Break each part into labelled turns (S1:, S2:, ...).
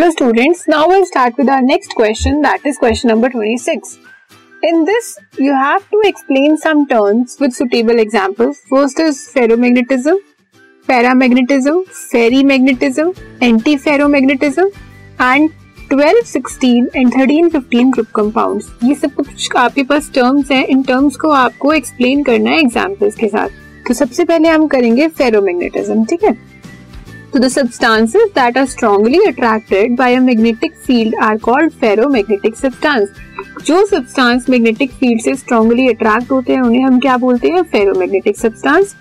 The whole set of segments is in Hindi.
S1: Hello students now will start with our next question that is question number 26 in this you have to explain some terms with suitable examples first is ferromagnetism paramagnetism ferri antiferromagnetism and 12 16 and 13 15 group compounds ये सब कुछ आपके पास टर्म्स हैं। इन टर्म्स को आपको एक्सप्लेन करना है एग्जांपल्स के साथ। तो सबसे पहले हम करेंगे फेरोमैग्नेटिज्म ठीक है? To the substances that are strongly attracted by a magnetic field are called ferromagnetic substance जो सब्सटांस मैग्नेटिक फ़ील्ड से स्ट्रॉन्गली अट्रैक्ट होते हैं, उन्हें हम क्या बोलते हैं? Ferromagnetic substance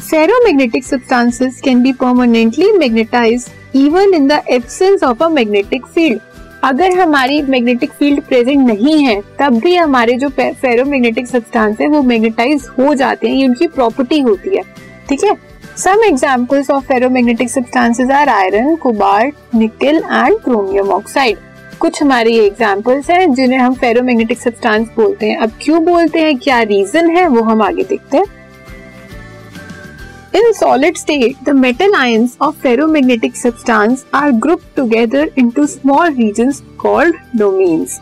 S1: ferromagnetic substances can be permanently magnetize even in the absence of a magnetic field अगर हमारी मैग्नेटिक फ़ील्ड प्रेजेंट नहीं है, तब भी हमारे जो फेरोमैग्नेटिक सब्सटांस है, वो मैग्नेटाइज हो जाते हैं, ये उनकी प्रॉपर्टी होती है। ठीक है? Some examples of ferromagnetic substances are iron, cobalt, nickel and chromium oxide. कुछ हमारे ये एग्जाम्पल्स हैं जिन्हें हम फेरोमैग्नेटिक सब्सटेंस बोलते हैं अब क्यों बोलते हैं क्या रीजन है वो हम आगे देखते हैं In solid state, the metal ions of ferromagnetic substance are grouped together into small regions called domains.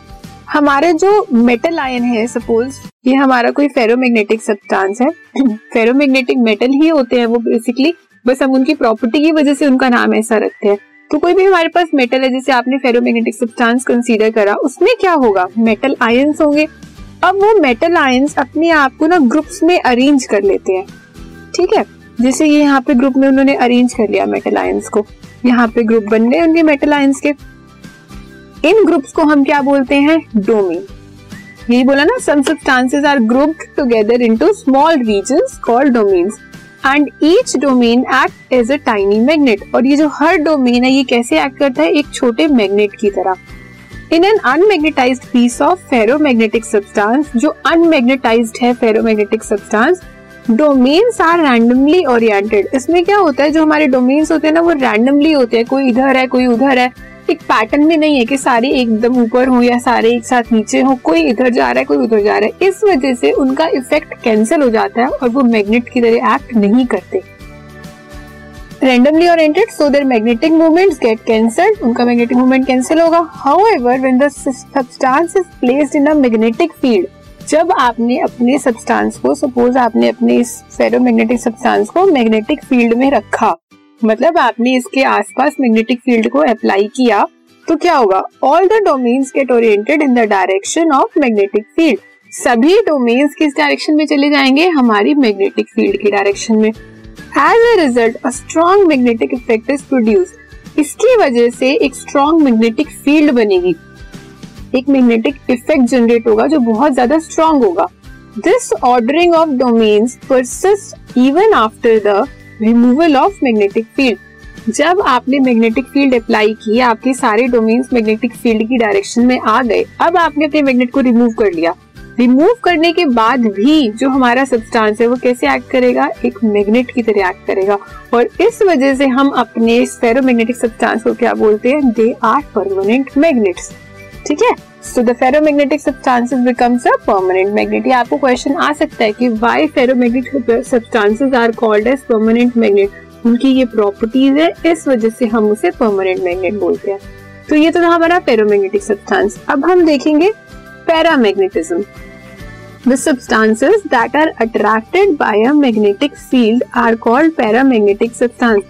S1: हमारे जो मेटल आयन है सपोज़ ये हमारा कोई फेरोमैग्नेटिक सब्सटेंस है। फेरोमैग्नेटिक मेटल ही होते हैं वो बेसिकली बस हम उनकी प्रॉपर्टी की वजह से उनका नाम ऐसा रखते हैं। तो कोई भी हमारे पास मेटल है, जैसे आपने फेरोमैग्नेटिक सब्सटेंस कंसीडर करा, उसमें क्या होगा? मेटल आयंस होंगे। अब वो मेटल आयंस अपने आप को ना ग्रुप्स में अरेंज कर लेते हैं। ठीक है? जैसे ये यहाँ पे ग्रुप में उन्होंने अरेंज कर लिया मेटल आयंस को। यहाँ पे ग्रुप बन गए उनके मेटल आयंस के। इन ग्रुप्स को हम क्या बोलते हैं? डोमेन। यही बोला ना some substances are grouped together into small regions called domains and each domain act as a tiny magnet और ये जो हर डोमेन है, ये कैसे एक्ट करता है? एक छोटे मैग्नेट की तरह। In an unmagnetized piece of ferromagnetic substance जो अनमैग्नेटाइज्ड है ferromagnetic substance domains are randomly oriented इसमें क्या होता है? जो हमारे डोमेन्स होते हैं ना, वो रैंडमली होते हैं। कोई इधर है, कोई उधर है। एक पैटर्न में नहीं है कि सारे एकदम ऊपर हो या सारे एक साथ नीचे हो, कोई इधर जा रहा है, कोई उधर जा रहा है। इस वजह से उनका इफ़ेक्ट कैंसिल हो जाता है और वो मैग्नेट की तरह एक्ट नहीं करते। Randomly oriented, so their magnetic movements get cancelled उनका magnetic movement cancel होगा। However, when the substance is placed in a magnetic field, जब आपने अपने सब्सटेंस को सपोज़ आपने अपने इस फेरोमैग्नेटिक सब्सटेंस को मैग्नेटिक फ़ील्ड में रखा मतलब आपने इसके आसपास मैग्नेटिक फ़ील्ड को अप्लाई किया तो क्या होगा? All the domains get oriented in the direction of magnetic field सभी डोमेन्स किस डायरेक्शन में चले जाएँगे? हमारी मैग्नेटिक फ़ील्ड की डायरेक्शन में. As a result a strong magnetic effect is produce इसकी वजह से एक स्ट्रॉन्ग मैग्नेटिक फ़ील्ड बनेगी. एक मैग्नेटिक इफ़ेक्ट जनरेट होगा जो बहुत ज़्यादा स्ट्रॉन्ग होगा. This ordering of domains persist even after the removal of magnetic field जब आपने मैग्नेटिक फ़ील्ड अप्लाई की, आपके सारे डोमेन्स मैग्नेटिक फ़ील्ड की डायरेक्शन में आ गए, अब आपने अपने मैग्नेट को रिमूव कर लिया। रिमूव करने के बाद भी जो हमारा सब्सटेंस है, वो कैसे एक्ट करेगा? एक मैग्नेट की तरह एक्ट करेगा। और इस वजह से हम अपने फेरोमैग्नेटिक सब्सटेंस को क्या बोलते हैं? दे आर परमानेंट मैग्नेट्स ठीक है? So the ferromagnetic substances becomes a permanent magnet ये आपको क्वेश्चन आ सकता है कि why ferromagnetic substances are called as permanent magnet उनकी ये प्रॉपर्टीज़ है, इस वजह से हम उसे परमानेंट मैग्नेट बोलते हैं। तो ये तो हमारा फेरोमैग्नेटिक सब्सटेंस अब हम देखेंगे paramagnetism The substances that are attracted by a magnetic field are called paramagnetic substance.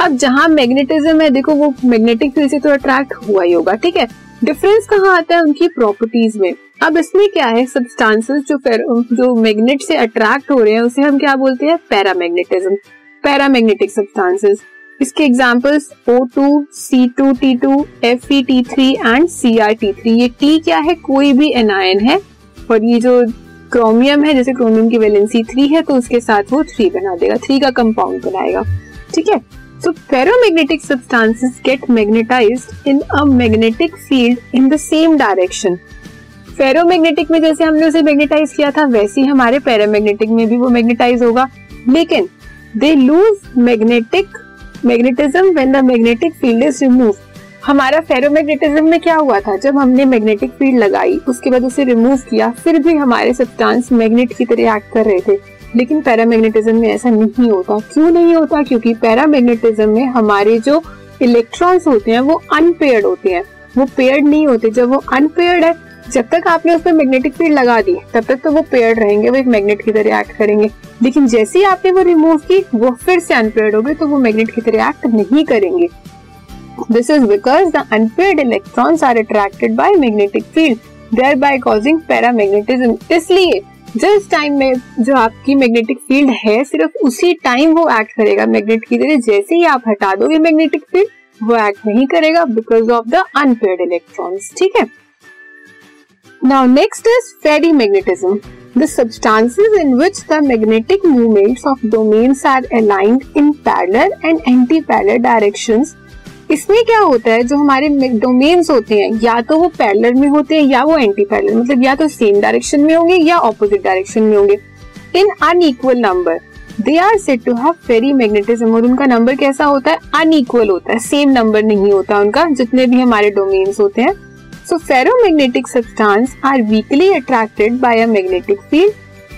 S1: अब जहाँ मैग्नेटिज्म है, देखो वो मैग्नेटिक फ़ील्ड से तो अट्रैक्ट हुआ ही होगा, ठीक है? डिफरेंस कहाँ आता है उनकी प्रॉपर्टीज़ में? अब इसमें क्या है? सब्सटेंसेस जो जो मैग्नेट से अट्रैक्ट हो रहे हैं उसे हम क्या बोलते हैं? पैरामैग्नेटिज्म पैरामैग्नेटिक सब्सटेंसेस इसके examples O2, C2, T2, Fe, and Cr, ये T क्या है? कोई भी एनायन है। और ये जो क्रोमियम है जैसे क्रोमियम की वैलेंसी थ्री है तो उसके साथ वो थ्री बना देगा। थ्री का कंपाउंड बनाएगा। ठीक है? So, ferromagnetic substances get magnetized in a magnetic field in the same direction. Ferromagnetic में जैसे हमने उसे मैग्नेटाइज किया था, वैसे ही हमारे पैरामैग्नेटिक में भी वो मैग्नेटाइज होगा। लेकिन they lose magnetic magnetism when the magnetic field is remove हमारा फेरोमैग्नेटिज्म में क्या हुआ था? जब हमने मैग्नेटिक फ़ील्ड लगाई, उसके बाद उसे रिमूव किया, फिर भी हमारे सब्सटेंस मैग्नेट की तरह एक्ट कर रहे थे। लेकिन पैरामैग्नेटिज्म में ऐसा नहीं होता। क्यों नहीं होता? क्योंकि पैरामैग्नेटिज्म में हमारे जो इलेक्ट्रॉन्स होते हैं, वो अनपेयर्ड होते हैं। वो पेयर्ड नहीं होते। जब वो अनपेयर्ड है, जब तक आपने उसमें मैग्नेटिक फ़ील्ड लगा दी, तब तक तो वो पेयर्ड रहेंगे, वो एक मैग्नेट की तरह एक्ट करेंगे। लेकिन जैसे ही आपने वो रिमूव की, वो फिर से अनपेयर्ड हो गए तो वो मैग्नेट की तरह एक्ट नहीं करेंगे। This is because the unpaired electrons are attracted by magnetic field thereby causing paramagnetism इसलिए जिस टाइम में जो आपकी मैग्नेटिक फ़ील्ड है, सिर्फ़ उसी टाइम वो एक्ट करेगा मैग्नेट की तरह। जैसे ही आप हटा दोगे मैग्नेटिक फ़ील्ड वो एक्ट नहीं करेगा because of the unpaired electrons ठीक है? Now next is ferrimagnetism the substances in which the magnetic movements of domains are aligned in parallel and anti-parallel directions इसमें क्या होता है, जो हमारे डोमेन्स होते हैं, या तो वो पैरेलल में होते हैं, या वो एंटी पैरेलल मतलब या तो सेम डायरेक्शन में होंगे, या ऑपोजिट डायरेक्शन में होंगे। In unequal number they are set to have ferrimagnetism और उनका नंबर कैसा होता है? अनइक्वल होता है। सेम नंबर नहीं होता उनका, जितने भी हमारे डोमेन्स होते हैं। So ferromagnetic substance are weakly attracted by a magnetic field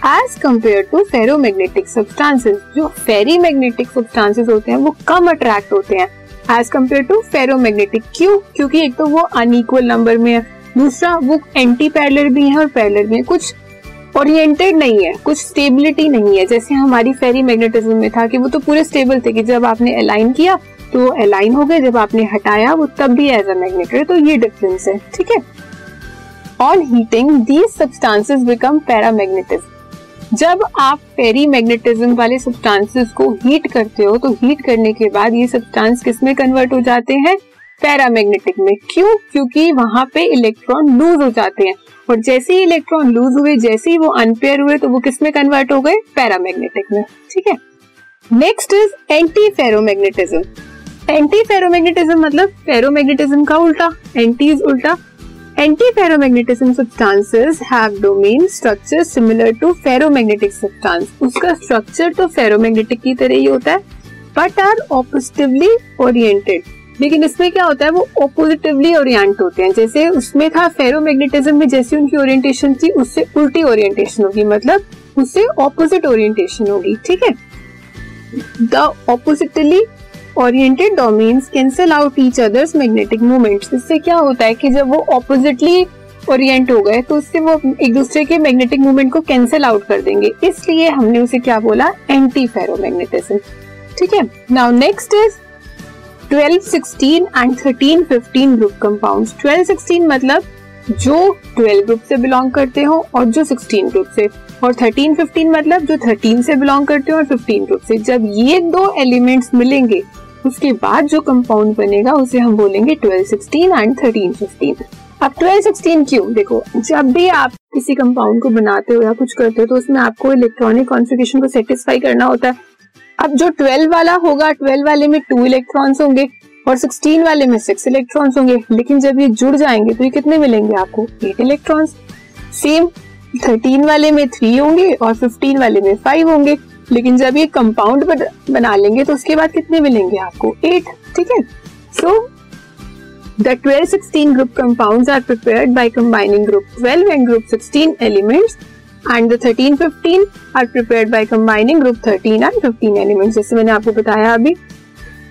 S1: as compare to ferromagnetic substances जो फेरी मैग्नेटिक सब्सटेंसेस होते हैं, वो कम अट्रैक्ट होते हैं। एज कंपेयर टू फेरोमैग्नेटिक क्यों क्योंकि एक तो वो अनइक्वल नंबर में है, दूसरा वो एंटी पैरलर भी है और पैरलर भी है कुछ ओरिएंटेड नहीं है, कुछ स्टेबिलिटी नहीं है। जैसे हमारी फेरी मैग्नेटिज्म में था कि वो तो पूरे स्टेबल थे कि जब आपने अलाइन किया तो वो अलाइन हो गए, जब आपने हटाया, वो तब भी एज अ मैग्नेट तो ये डिफरेंस है, ठीक है? On heating these substances become paramagnetism जब आप फेरी मैग्नेटिज्म वाले सब्सटेंसेस को हीट करते हो तो हीट करने के बाद ये सब्सटेंस किसमें कन्वर्ट हो जाते हैं? पैरामैग्नेटिक में। क्यों? क्योंकि वहाँ पे इलेक्ट्रॉन लूज हो जाते हैं। और जैसे ही इलेक्ट्रॉन लूज हुए, जैसे ही वो अनपेयर हुए तो वो किसमें कन्वर्ट हो गए? पैरामैग्नेटिक में। ठीक है? Next is anti ferromagnetism anti ferromagnetism मतलब फेरोमैग्नेटिज्म का उल्टा। एंटी इज़ उल्टा। Antiferromagnetism substances have domain structure similar to ferromagnetic substance उसका स्ट्रक्चर तो फेरोमैग्नेटिक की तरह ही होता है बट आर ऑपोजिटिवली ओरिएंटेड लेकिन इसमें क्या होता है, वो ऑपोजिटिवली ओरिएंट होते हैं। जैसे उसमें था फेरोमैग्नेटिज्म में जैसी उनकी ओरिएंटेशन थी, उससे उल्टी ओरिएंटेशन होगी मतलब उससे ऑपोजिट ओरिएंटेशन होगी, ठीक है? The oppositely oriented domains cancel out each others magnetic movements इससे क्या होता है कि जब वो ऑपोजिटली ओरिएंट हो गए तो उससे वो एक दूसरे के मैग्नेटिक मूवमेंट को कैंसिल आउट कर देंगे। इसलिए हमने उसे क्या बोला? एंटी फेरोमैग्नेटिज्म ठीक है? Now next is 12, 16 and 13, 15 group compounds 12, 16 मतलब जो 12 ग्रुप से बिलोंग करते हो और जो 16 ग्रुप से। और 13, 15 मतलब जो 13 से बिलोंग करते हो और 15 ग्रुप से। जब ये दो एलिमेंट्स मिलेंगे उसके बाद जो कंपाउंड बनेगा, उसे हम बोलेंगे twelve sixteen and thirteen fifteen अब ट्वेल्व सिक्सटीन क्यों? देखो, जब भी आप किसी कंपाउंड को बनाते हो या कुछ करते हो तो उसमें आपको इलेक्ट्रॉनिक कॉन्फ़िगरेशन को सेटिस्फाई करना होता है। अब जो ट्वेल्व वाला होगा ट्वेल्व वाले में टू इलेक्ट्रॉन्स होंगे और सिक्सटीन वाले में सिक्स इलेक्ट्रॉन्स होंगे। लेकिन जब ये जुड़ जाएँगे तो ये कितने मिलेंगे आपको? एट इलेक्ट्रॉन्स सेम थर्टीन वाले में थ्री होंगे और फिफ्टीन वाले में फाइव होंगे। लेकिन जब ये कंपाउंड बना लेंगे तो उसके बाद कितने मिलेंगे आपको? एट ठीक है? So the twelve sixteen group compound are prepare by combining group twelve and group sixteen elements and the thirteen fifteen are prepare by combining group thirteen and fifteen elements जैसे मैंने आपको बताया अभी।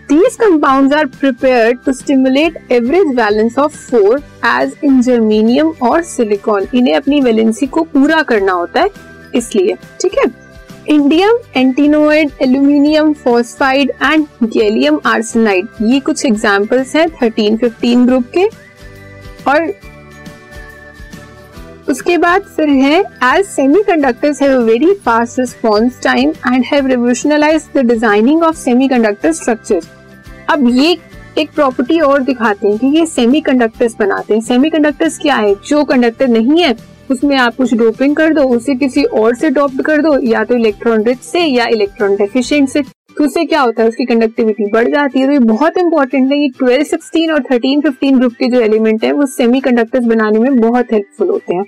S1: These compounds are prepared to stimulate average valence of 4 as in germanium और silicon. इन्हें अपनी वैलेंसी को पूरा करना होता है, इसलिए, ठीक है? Indium antimonide aluminium, phosphide and gallium arsenide. ये कुछ एग्जांपल्स हैं 13 15 ग्रुप के। और उसके बाद फिर है as semiconductors have a very fast response time and have revolutionised the designing of semiconductor structures अब ये एक प्रॉपर्टी और दिखाते हैं कि ये सेमीकंडक्टर्स बनाते हैं। सेमीकंडक्टर्स क्या है? जो कंडक्टर नहीं है उसमें आप कुछ डोपिंग कर दो, उसे किसी और से डॉप्ट कर दो, या तो इलेक्ट्रॉन रिच से, या इलेक्ट्रॉन डेफिशिएंट से। तो उससे क्या होता है? उसकी कंडक्टिविटी बढ़ जाती है। तो ये बहुत इंपॉर्टेंट है। ये ट्वेल्व सिक्सटीन और थर्टीन फिफ्टीन ग्रुप के जो एलिमेंट है, वो सेमी कंडक्टर्स बनाने में बहुत हेल्पफुल होते हैं।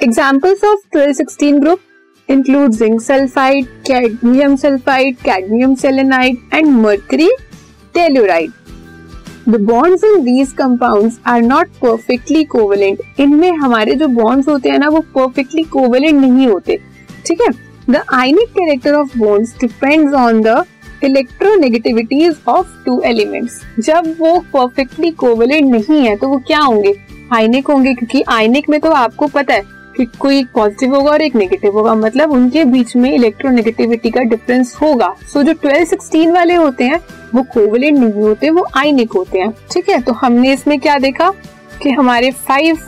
S1: Examples of twelve sixteen group include zinc sulphide cadmium sulphide cadmium selenide and mercury telluride the bonds in these compounds are not perfectly covalent इनमें हमारे जो बॉन्ड्स होते हैं ना, वो परफेक्टली कोवेलेंट नहीं होते। ठीक है? The ionic character of bonds depends on the electronegativities of two elements जब वो परफेक्टली कोवेलेंट नहीं है तो वो क्या होंगे? आयनिक होंगे, क्योंकि आयनिक में तो आपको पता है कि कोई एक पॉजिटिव होगा और एक नेगेटिव होगा। मतलब उनके बीच में इलेक्ट्रोनेगेटिविटी का डिफरेंस होगा। सो so, जो ट्वेल्व सिक्सटीन वाले होते हैं वो कोवलेंट नहीं होते वो आइनिक होते हैं। ठीक है? तो हमने इसमें क्या देखा? कि हमारे फाइव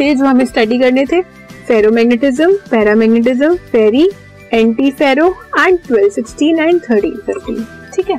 S1: थे जो हमें स्टडी करने थे। Ferromagnetism paramagnetism ferri anti ferro and twelve sixteen and thirteen thirteen ठीक है?